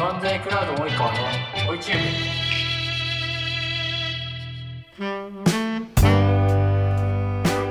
漫才クラウド及川の？追いチューブ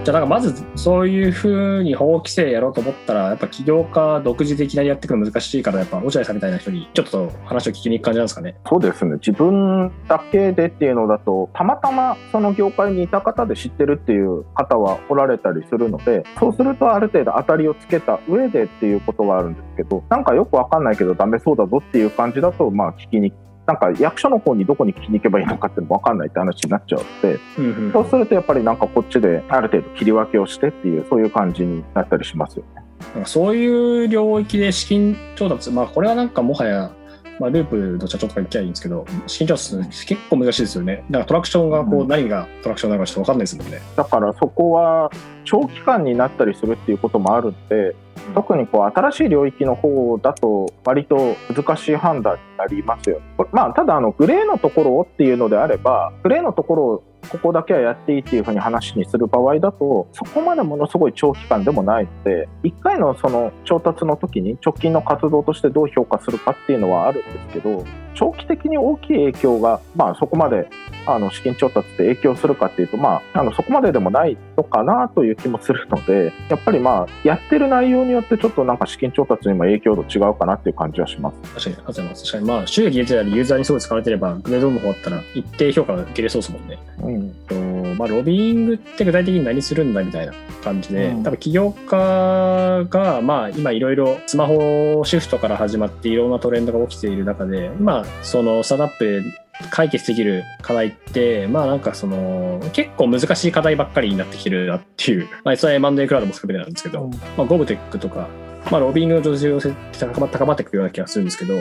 じゃあなんかまずそういうふうに法規制やろうと思ったらやっぱ起業家独自でいきなりやっていくの難しいからやっぱ落合さんみたいな人にちょっと話を聞きに行く感じなんですかね。そうですね。自分だけでっていうのだとたまたまその業界にいた方で知ってるっていう方はおられたりするのでそうするとある程度当たりをつけた上でっていうことはあるんですけどなんかよくわかんないけどダメそうだぞっていう感じだとまあ聞きになんか役所の方にどこに聞きに行けばいいのかっていうのも分かんないって話になっちゃうので、うんうん、そうするとやっぱりなんかこっちである程度切り分けをしてっていうそういう感じになったりしますよね。そういう領域で資金調達、まあ、これはなんかもはや、まあ、ループの社長とか言っちゃいいんですけど、資金調達結構難しいですよね。だからトラクションがこう、何がトラクションなのかちょっと分かんないですもんね。だからそこは長期間になったりするっていうこともあるんで、特にこう新しい領域の方だと割と難しい判断になりますよ。まあ、ただあのグレーのところをっていうのであればグレーのところをここだけはやっていいっていうふうに話にする場合だとそこまでものすごい長期間でもないので1回のその調達の時に直近の活動としてどう評価するかっていうのはあるんですけど長期的に大きい影響が、まあ、そこまであの資金調達って影響するかっていうと、まあ、あのそこまででもないのかなという気もするのでやっぱりまあやってる内容によってちょっとなんか資金調達にも影響度違うかなっていう感じはします。確かにありがとうございます。確かにまあ収益入れてたりユーザーにすごい使われてればグレードの方だったら一定評価が受けれそうですもんね、うんとまあ、ロビーイングって具体的に何するんだみたいな感じで、うん、多分起業家がまあ今いろいろスマホシフトから始まっていろんなトレンドが起きている中で今そのスタートアップで解決できる課題って、まあなんかその、結構難しい課題ばっかりになってきてるなっていう、まあ、それは M&A クラウドも含めてなんですけど、うん、まあ、ゴブテックとか、まあ、ロビングの重要性って高まっていくような気がするんですけど、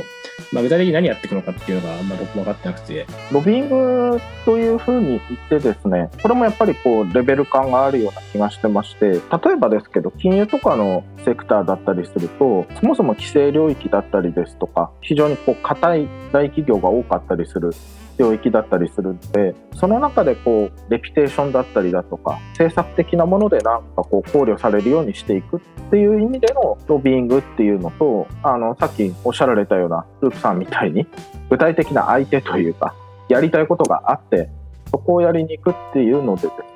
まあ、具体的に何やっていくのかっていうのがあんま僕分かってなくて。ロビングというふうに言ってですね、これもやっぱりこう、レベル感があるような気がしてまして、例えばですけど、金融とかのセクターだったりすると、そもそも規制領域だったりですとか、非常にこう、硬い大企業が多かったりする領域だったりするんでその中でこうレピテーションだったりだとか政策的なものでなんかこう考慮されるようにしていくっていう意味でのロビーングっていうのとあのさっきおっしゃられたようなループさんみたいに具体的な相手というかやりたいことがあってそこをやりに行くっていうのでですね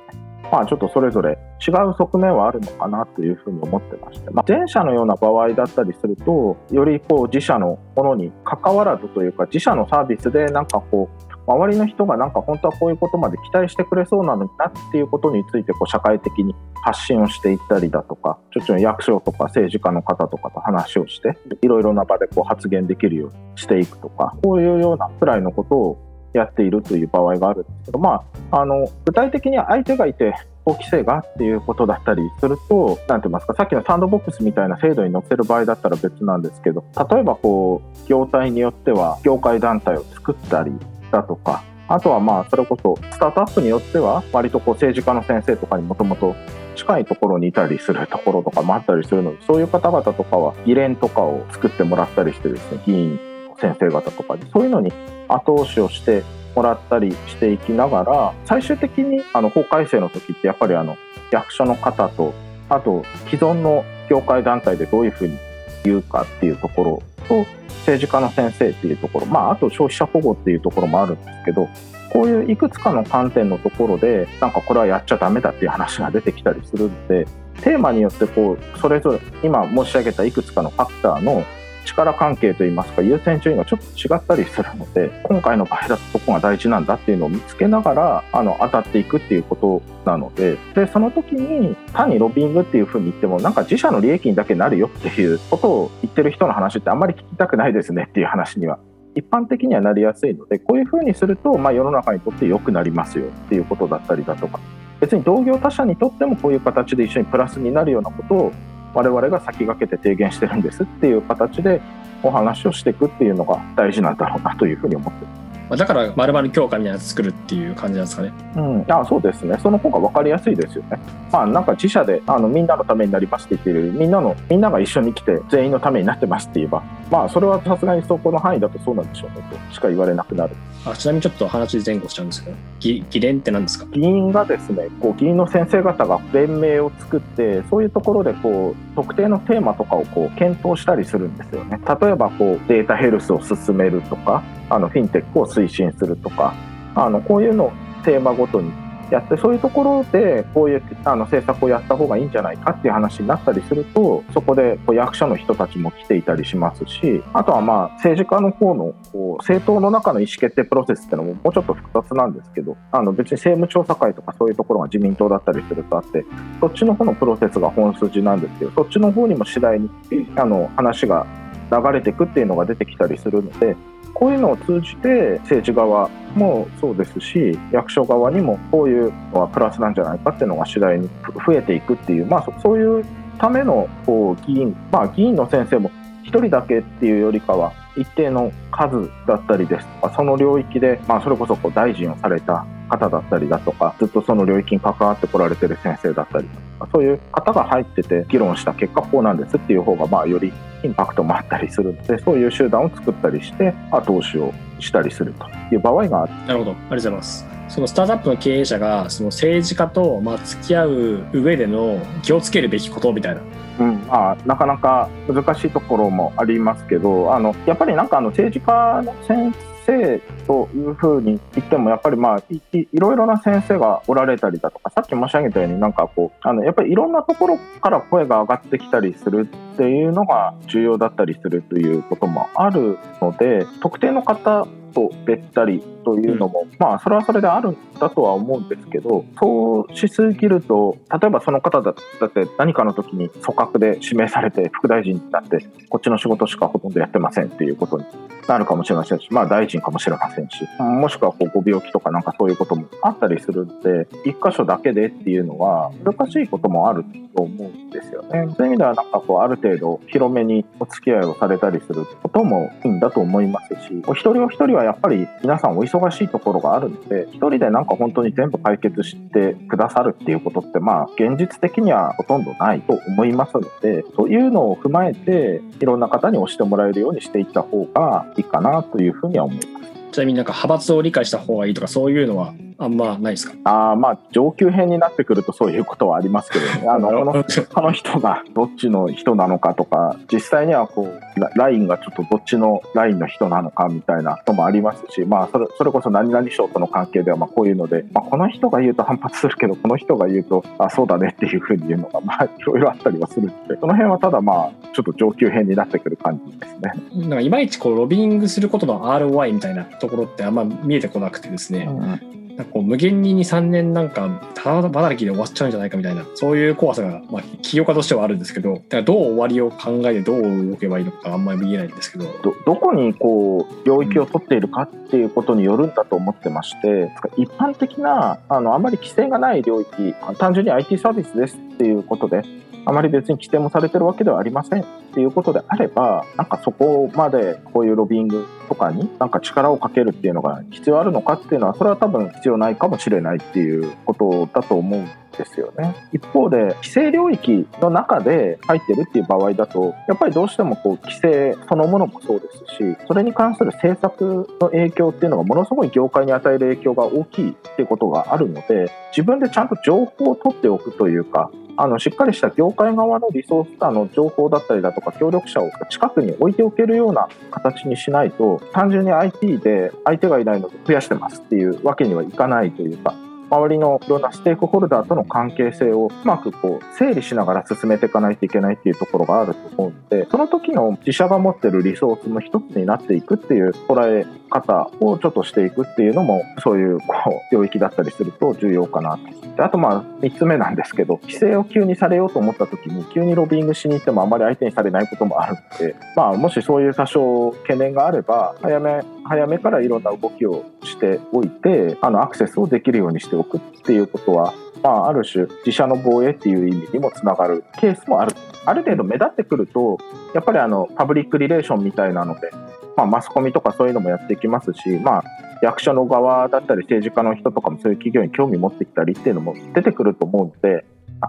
まあちょっとそれぞれ違う側面はあるのかなというふうに思ってまして、まあ、前者のような場合だったりするとよりこう自社のものに関わらずというか自社のサービスでなんかこう周りの人がなんか本当はこういうことまで期待してくれそうなのになっていうことについてこう社会的に発信をしていったりだとかちょちょ役所とか政治家の方とかと話をしていろいろな場でこう発言できるようにしていくとかこういうようなくらいのことをやっているという場合があるんですけど、まあ、あの具体的には相手がいて法規制がっていうことだったりすると、なんて言いますか、さっきのサンドボックスみたいな制度に載せる場合だったら別なんですけど、例えばこう、業態によっては、業界団体を作ったりだとか、あとはまあそれこそスタートアップによっては割とこう政治家の先生とかにもともと近いところにいたりするところとかもあったりするのでそういう方々とかは議連とかを作ってもらったりしてですね議員の先生方とかにそういうのに後押しをしてもらったりしていきながら最終的にあの法改正の時ってやっぱりあの役所の方とあと既存の業界団体でどういうふうに言うかっていうところと政治家の先生っていうところ、まあ、あと消費者保護っていうところもあるんですけどこういういくつかの観点のところでなんかこれはやっちゃダメだっていう話が出てきたりするんでテーマによってこうそれぞれ今申し上げたいくつかのファクターの力関係といいますか優先順位がちょっと違ったりするので今回の場合だとどこが大事なんだっていうのを見つけながらあの当たっていくっていうことなのででその時に単にロビングっていうふうに言ってもなんか自社の利益にだけなるよっていうことを言ってる人の話ってあんまり聞きたくないですねっていう話には。一般的にはなりやすいのでこういうふうにすると、まあ、世の中にとって良くなりますよっていうことだったりだとか別に同業他社にとってもこういう形で一緒にプラスになるようなことを我々が先駆けて提言してるんですっていう形でお話をしていくっていうのが大事なんだろうなというふうに思ってます。まあ、だからまるまる強化みたいなやつ作るっていう感じなんですかね。うん、あそうですね。その方が分かりやすいですよね。まあなんか自社であのみんなのためになりますって言ってるみんなのみんなが一緒に来て全員のためになってますって言えばまあそれはさすがにそこの範囲だとそうなんでしょうねとしか言われなくなる。あちなみにちょっと話前後しちゃうんですけど議議連って何ですか？議員がですねこう議員の先生方が連盟を作ってそういうところでこう特定のテーマとかをこう検討したりするんですよね。例えばこうデータヘルスを進めるとかあのフィンテックを推進するとかあのこういうのをテーマごとにやってそういうところでこういうあの政策をやった方がいいんじゃないかっていう話になったりするとそこでこう役所の人たちも来ていたりしますしあとはまあ政治家の方のこう政党の中の意思決定プロセスっていうのももうちょっと複雑なんですけどあの別に政務調査会とかそういうところが自民党だったりするとあってそっちの方のプロセスが本筋なんですけどそっちの方にも次第にあの話が流れていくっていうのが出てきたりするのでこういうのを通じて政治側もそうですし役所側にもこういうのはプラスなんじゃないかっていうのが次第に増えていくっていう、まあ、そういうためのこう議員、まあ、議員の先生も1人だけっていうよりかは一定の数だったりですとかその領域で、まあ、それこそこう大臣をされた方だったりだとかずっとその領域に関わってこられてる先生だったりとかそういう方が入ってて議論した結果こうなんですっていう方がまあよりインパクトもあったりするのでそういう集団を作ったりして後押しをしたりすると。いう場合がある。なるほど。ありがとうございます。そのスタートアップの経営者がその政治家とまあ付き合う上での気をつけるべきことみたいな。うん。まあ、なかなか難しいところもありますけどあのやっぱりなんかあの政治家の先生というふうに言ってもやっぱりまあいいろいろな先生がおられたりだとかさっき申し上げたようになんかこうあのやっぱりいろんなところから声が上がってきたりするっていうのが重要だったりするということもあるので特定の方とべったりというのも、うん、まあそれはそれであるんだとは思うんですけどそうしすぎると例えばその方だって何かの時に組閣で指名されて副大臣になってこっちの仕事しかほとんどやってませんっていうことになるかもしれませんしまあ大臣かもしれませんしもしくはこうご病気とかなんかそういうこともあったりするんで一箇所だけでっていうのは難しいこともあると思うんですよね。そういう意味ではなんかこうある程度広めにお付き合いをされたりすることもいいんだと思いますしお一人お一人はやっぱり皆さんお忙しいところがあるので一人でなんか本当に全部解決してくださるっていうことってまあ現実的にはほとんどないと思いますのでそういうのを踏まえていろんな方に押してもらえるようにしていった方がいいかなというふうには思います。ちなみになんか派閥を理解した方がいいとかそういうのはあんまないですか？あまあ上級編になってくるとそういうことはありますけどね。あのこのこの人がどっちの人なのかとか実際にはこうラインがちょっとどっちのラインの人なのかみたいなのもありますし、まあ、それそれこそ何々賞との関係ではまあこういうので、まあ、この人が言うと反発するけどこの人が言うとあそうだねっていうふうに言うのがまあ いろいろあったりはするのでその辺はただまあちょっと上級編になってくる感じですね。なんかいまいちこうロビングすることの ROI みたいなところってあんま見えてこなくてですね、うんなんかこう無限に23年なんかただ働きで終わっちゃうんじゃないかみたいなそういう怖さが、まあ、起業家としてはあるんですけどだからどう終わりを考えてどう動けばいいのかあんまり見えないんですけど。どどこにこう領域を取っているかっていうことによるんだと思ってまして、一般的なあのあまり規制がない領域単純に IT サービスですっていうことであまり別に規定もされてるわけではありませんっていうことであればなんかそこまでこういうロビングとかになんか力をかけるっていうのが必要あるのかっていうのはそれは多分必要ないかもしれないっていうことだと思うんですよね。一方で規制領域の中で入ってるっていう場合だとやっぱりどうしてもこう規制そのものもそうですしそれに関する政策の影響っていうのがものすごい業界に与える影響が大きいっていうことがあるので自分でちゃんと情報を取っておくというかあのしっかりした業界側のリソースあの情報だったりだとか協力者を近くに置いておけるような形にしないと単純に IT で相手がいないので増やしてますっていうわけにはいかないというか周りのいろんなステークホルダーとの関係性をうまくこう整理しながら進めていかないといけないっていうところがあると思うのでその時の自社が持ってるリソースの一つになっていくっていう捉え方をちょっとしていくっていうのもそういうこう領域だったりすると重要かなと。であとまあ3つ目なんですけど規制を急にされようと思った時に急にロビングしに行ってもあまり相手にされないこともあるので、まあ、もしそういう多少懸念があれば早め早めからいろんな動きをしておいてあのアクセスをできるようにしておくっていうことは、まあ、ある種自社の防衛っていう意味にもつながる。ケースもある。ある程度目立ってくるとやっぱりあのパブリックリレーションみたいなので、まあ、マスコミとかそういうのもやっていきますし、まあ、役所の側だったり政治家の人とかもそういう企業に興味持ってきたりっていうのも出てくると思うので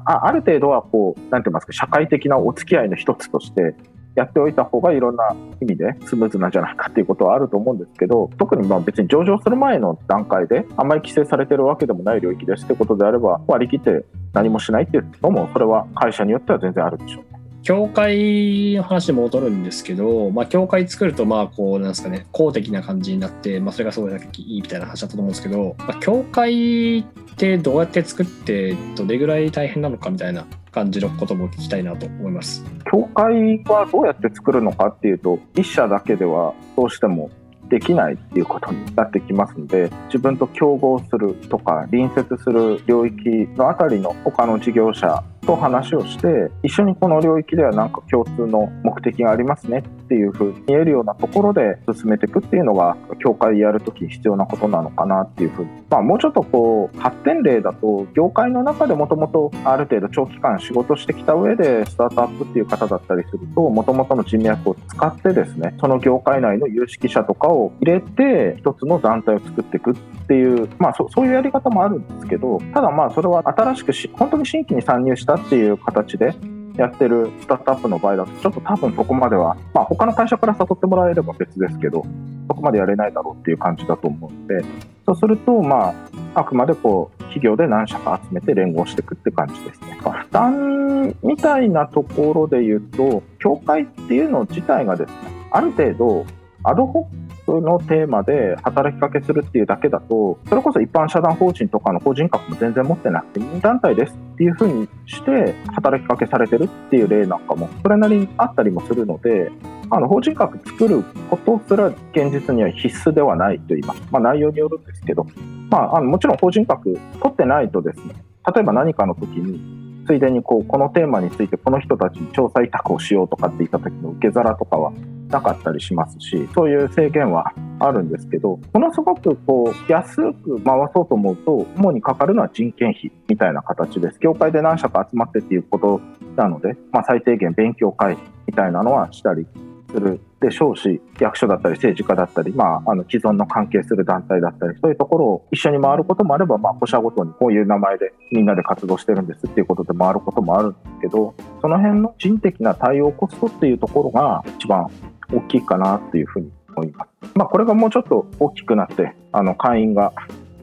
あある程度はこうなんて言いますか社会的なお付き合いの一つとしてやっておいた方がいろんな意味でスムーズなんじゃないかっていうことはあると思うんですけど特にまあ別に上場する前の段階であんまり規制されてるわけでもない領域ですってことであれば割り切って何もしないっていうのもそれは会社によっては全然あるでしょうね。教会の話に戻るんですけど、まあ、教会作ると、まあ、こう、なんですかね、公的な感じになって、まあ、それがすごいいいみたいな話だったと思うんですけど、まあ、教会ってどうやって作って、どれぐらい大変なのかみたいな感じのことも聞きたいなと思います。教会はどうやって作るのかっていうと、1社だけではどうしてもできないっていうことになってきますので自分と競合するとか隣接する領域のあたりの他の事業者と話をして一緒にこの領域では何か共通の目的がありますねっていうふうに見えるようなところで進めていくっていうのが協会やるとき必要なことなのかなっていうふうに、まあ、もうちょっとこう発展例だと業界の中でもともとある程度長期間仕事してきた上でスタートアップっていう方だったりするともともとの人脈を使ってですねその業界内の有識者とかを入れて一つの団体を作っていくっていう、まあ、そそういうやり方もあるんですけどただまあそれは新しくし本当に新規に参入したっていう形でやってるスタートアップの場合だとちょっと多分そこまでは、まあ、他の会社から誘ってもらえれば別ですけどそこまでやれないだろうっていう感じだと思うのでそうするとまああくまでこう企業で何社か集めて連合していくって感じですね。負担みたいなところで言うと協会っていうの自体がですねある程度アドホッのテーマで働きかけするっていうだけだとそれこそ一般社団法人とかの法人格も全然持ってなくて任意団体ですっていうふうにして働きかけされてるっていう例なんかもそれなりにあったりもするのであの法人格作ることすら現実には必須ではないと言います、まあ、内容によるんですけど、まあ、あのもちろん法人格取ってないとですね例えば何かの時についでにこうこのテーマについてこの人たちに調査委託をしようとかって言った時の受け皿とかはなかったりしますしそういう制限はあるんですけどものすごくこう安く回そうと思うと主にかかるのは人件費みたいな形です。業界で何社か集まってっていうことなので、まあ、最低限勉強会みたいなのはしたりするでしょうし役所だったり政治家だったり、まあ、あの既存の関係する団体だったりそういうところを一緒に回ることもあれば、まあ、保社ごとにこういう名前でみんなで活動してるんですっていうことで回ることもあるんですけどその辺の人的な対応コストっていうところが一番大きいかなっていうふうに思います。まあ、これがもうちょっと大きくなってあの会員が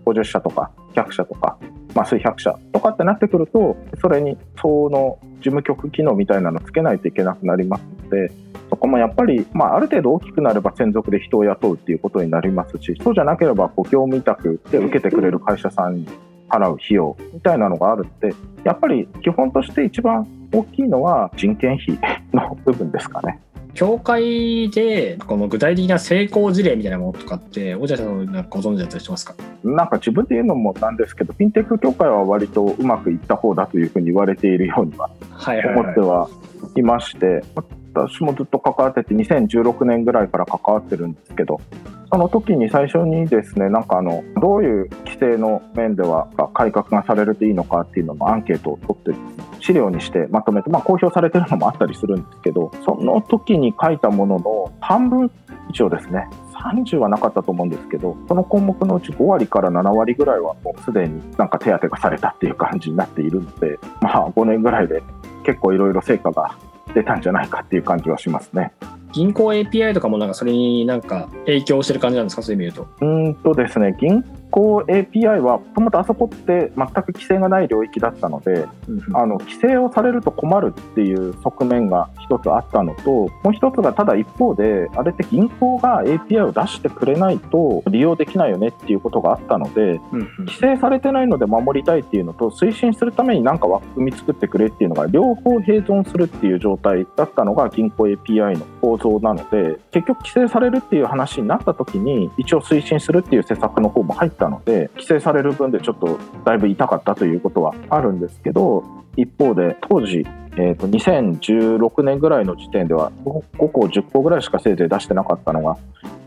50社とか100社とか、まあ、数百社とかってなってくるとそれにその事務局機能みたいなのつけないといけなくなりますのでそこもやっぱり、まあ、ある程度大きくなれば専属で人を雇うっていうことになりますしそうじゃなければこう業務委託で受けてくれる会社さんに払う費用みたいなのがあるのでやっぱり基本として一番大きいのは人件費の部分ですかね。教会でこの具体的な成功事例みたいなものとかって落合さんなんかご存知だったりしますか？なんか自分で言うのもなんですけどフィンテック協会は割とうまくいった方だというふうに言われているようには思ってはいまして、私もずっと関わってて2016年ぐらいから関わってるんですけどその時に最初にですねなんかあのどういう規制の面では改革がされるといいのかっていうののアンケートを取って資料にしてまとめて、まあ、公表されてるのもあったりするんですけどその時に書いたものの半分以上ですね30はなかったと思うんですけどその項目のうち5割から7割ぐらいはもうすでになんか手当がされたっていう感じになっているのでまあ5年ぐらいで結構いろいろ成果が出たんじゃないかっていう感じはしますね。銀行 API とかもなんかそれになんか影響してる感じなんですか？そういう意味で言うと。うんとですね銀行 API はもともとあそこって全く規制がない領域だったので、うん、あの規制をされると困るっていう側面が一つあったのともう一つがただ一方であれって銀行が API を出してくれないと利用できないよねっていうことがあったので、うん、規制されてないので守りたいっていうのと推進するために何か枠組み作ってくれっていうのが両方併存するっていう状態だったのが銀行 API の構造なので結局規制されるっていう話になった時に一応推進するっていう施策の方も入ってったので規制される分でちょっとだいぶ痛かったということはあるんですけど一方で当時えー、と2016年ぐらいの時点では5個10個ぐらいしかせいぜい出してなかったのが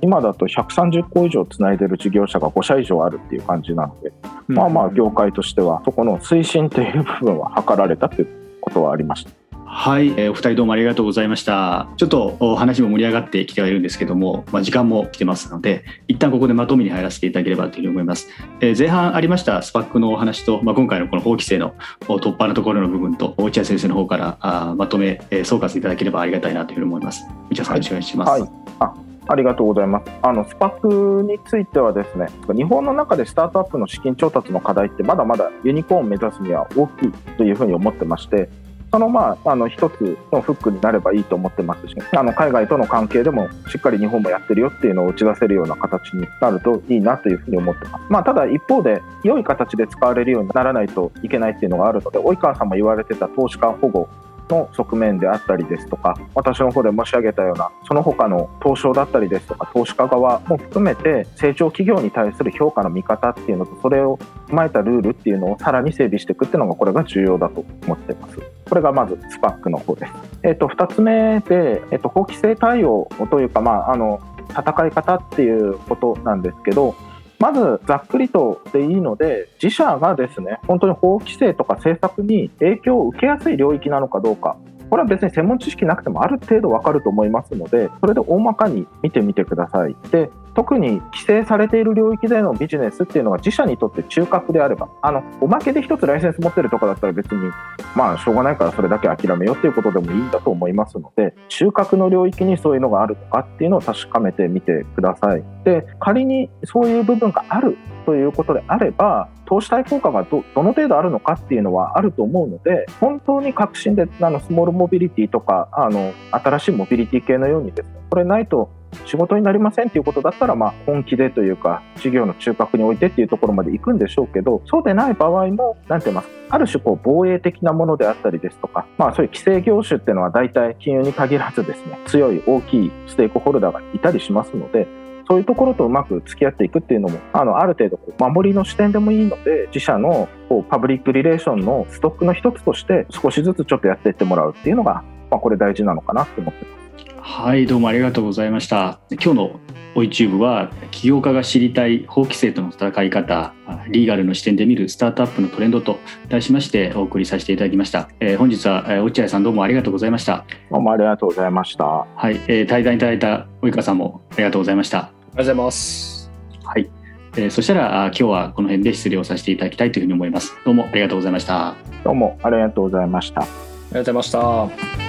今だと130個以上つないでる事業者が5社以上あるっていう感じなので、まあまあ業界としてはそこの推進という部分は図られたということはありました。はい、えー、お二人どうもありがとうございました。ちょっとお話も盛り上がってきてはいるんですけども、まあ、時間も来てますので一旦ここでまとめに入らせていただければというふうに思います、えー、前半ありましたスパックのお話と、まあ、今回のこの法規制の突破のところの部分と落合先生の方からあまとめ、えー、総括いただければありがたいなというふうに思います。内田さんよろしくお願いします、はい。あありがとうございます。あのスパックについてはですね、日本の中でスタートアップの資金調達の課題ってまだまだユニコーンを目指すには大きいというふうに思ってまして、そのまああの一つのフックになればいいと思ってますし、あの海外との関係でもしっかり日本もやってるよっていうのを打ち出せるような形になるといいなというふうに思ってます。まあ、ただ一方で良い形で使われるようにならないといけないっていうのがあるので、及川さんも言われてた投資家保護の側面であったりですとか私の方で申し上げたようなその他の東証だったりですとか投資家側も含めて成長企業に対する評価の見方っていうのとそれを踏まえたルールっていうのをさらに整備していくっていうのがこれが重要だと思っています。これがまずスパックの方です。えっ、ー、と2つ目で、えっ、ー、と法規制対応というかまああの戦い方っていうことなんですけどまずざっくりとでいいので自社がですね本当に法規制とか政策に影響を受けやすい領域なのかどうか。これは別に専門知識なくてもある程度わかると思いますのでそれで大まかに見てみてください。で特に規制されている領域でのビジネスっていうのは自社にとって中核であればあのおまけで1つライセンス持ってるとかだったら別にまあしょうがないからそれだけ諦めようっていうことでもいいんだと思いますので中核の領域にそういうのがあるのかっていうのを確かめてみてください。で仮にそういう部分があるということであれば投資対効果がどの程度あるのかっていうのはあると思うので本当に革新であのスモールモビリティとかあの新しいモビリティ系のようにですねこれないと仕事になりませんっていうことだったら、まあ、本気でというか事業の中核においてっていうところまで行くんでしょうけどそうでない場合も何て言いますある種こう防衛的なものであったりですとか、まあ、そういう規制業種っていうのは大体金融に限らずですね強い大きいステークホルダーがいたりしますのでそういうところとうまく付き合っていくっていうのもあのある程度守りの視点でもいいので自社のこうパブリックリレーションのストックの一つとして少しずつちょっとやっていってもらうっていうのが、まあ、これ大事なのかなと思ってます。はいどうもありがとうございました。今日のおいチューブは起業家が知りたい法規制との戦い方リーガルの視点で見るスタートアップのトレンドと題しましてお送りさせていただきました、えー、本日は落合さんどうもありがとうございました。どうもありがとうございました。はい、えー、対談いただいた及川さんもありがとうございました。ありがとうございます。はい、えー、そしたら今日はこの辺で失礼をさせていただきたいというふうに思います。どうもありがとうございました。どうもありがとうございました。ありがとうございました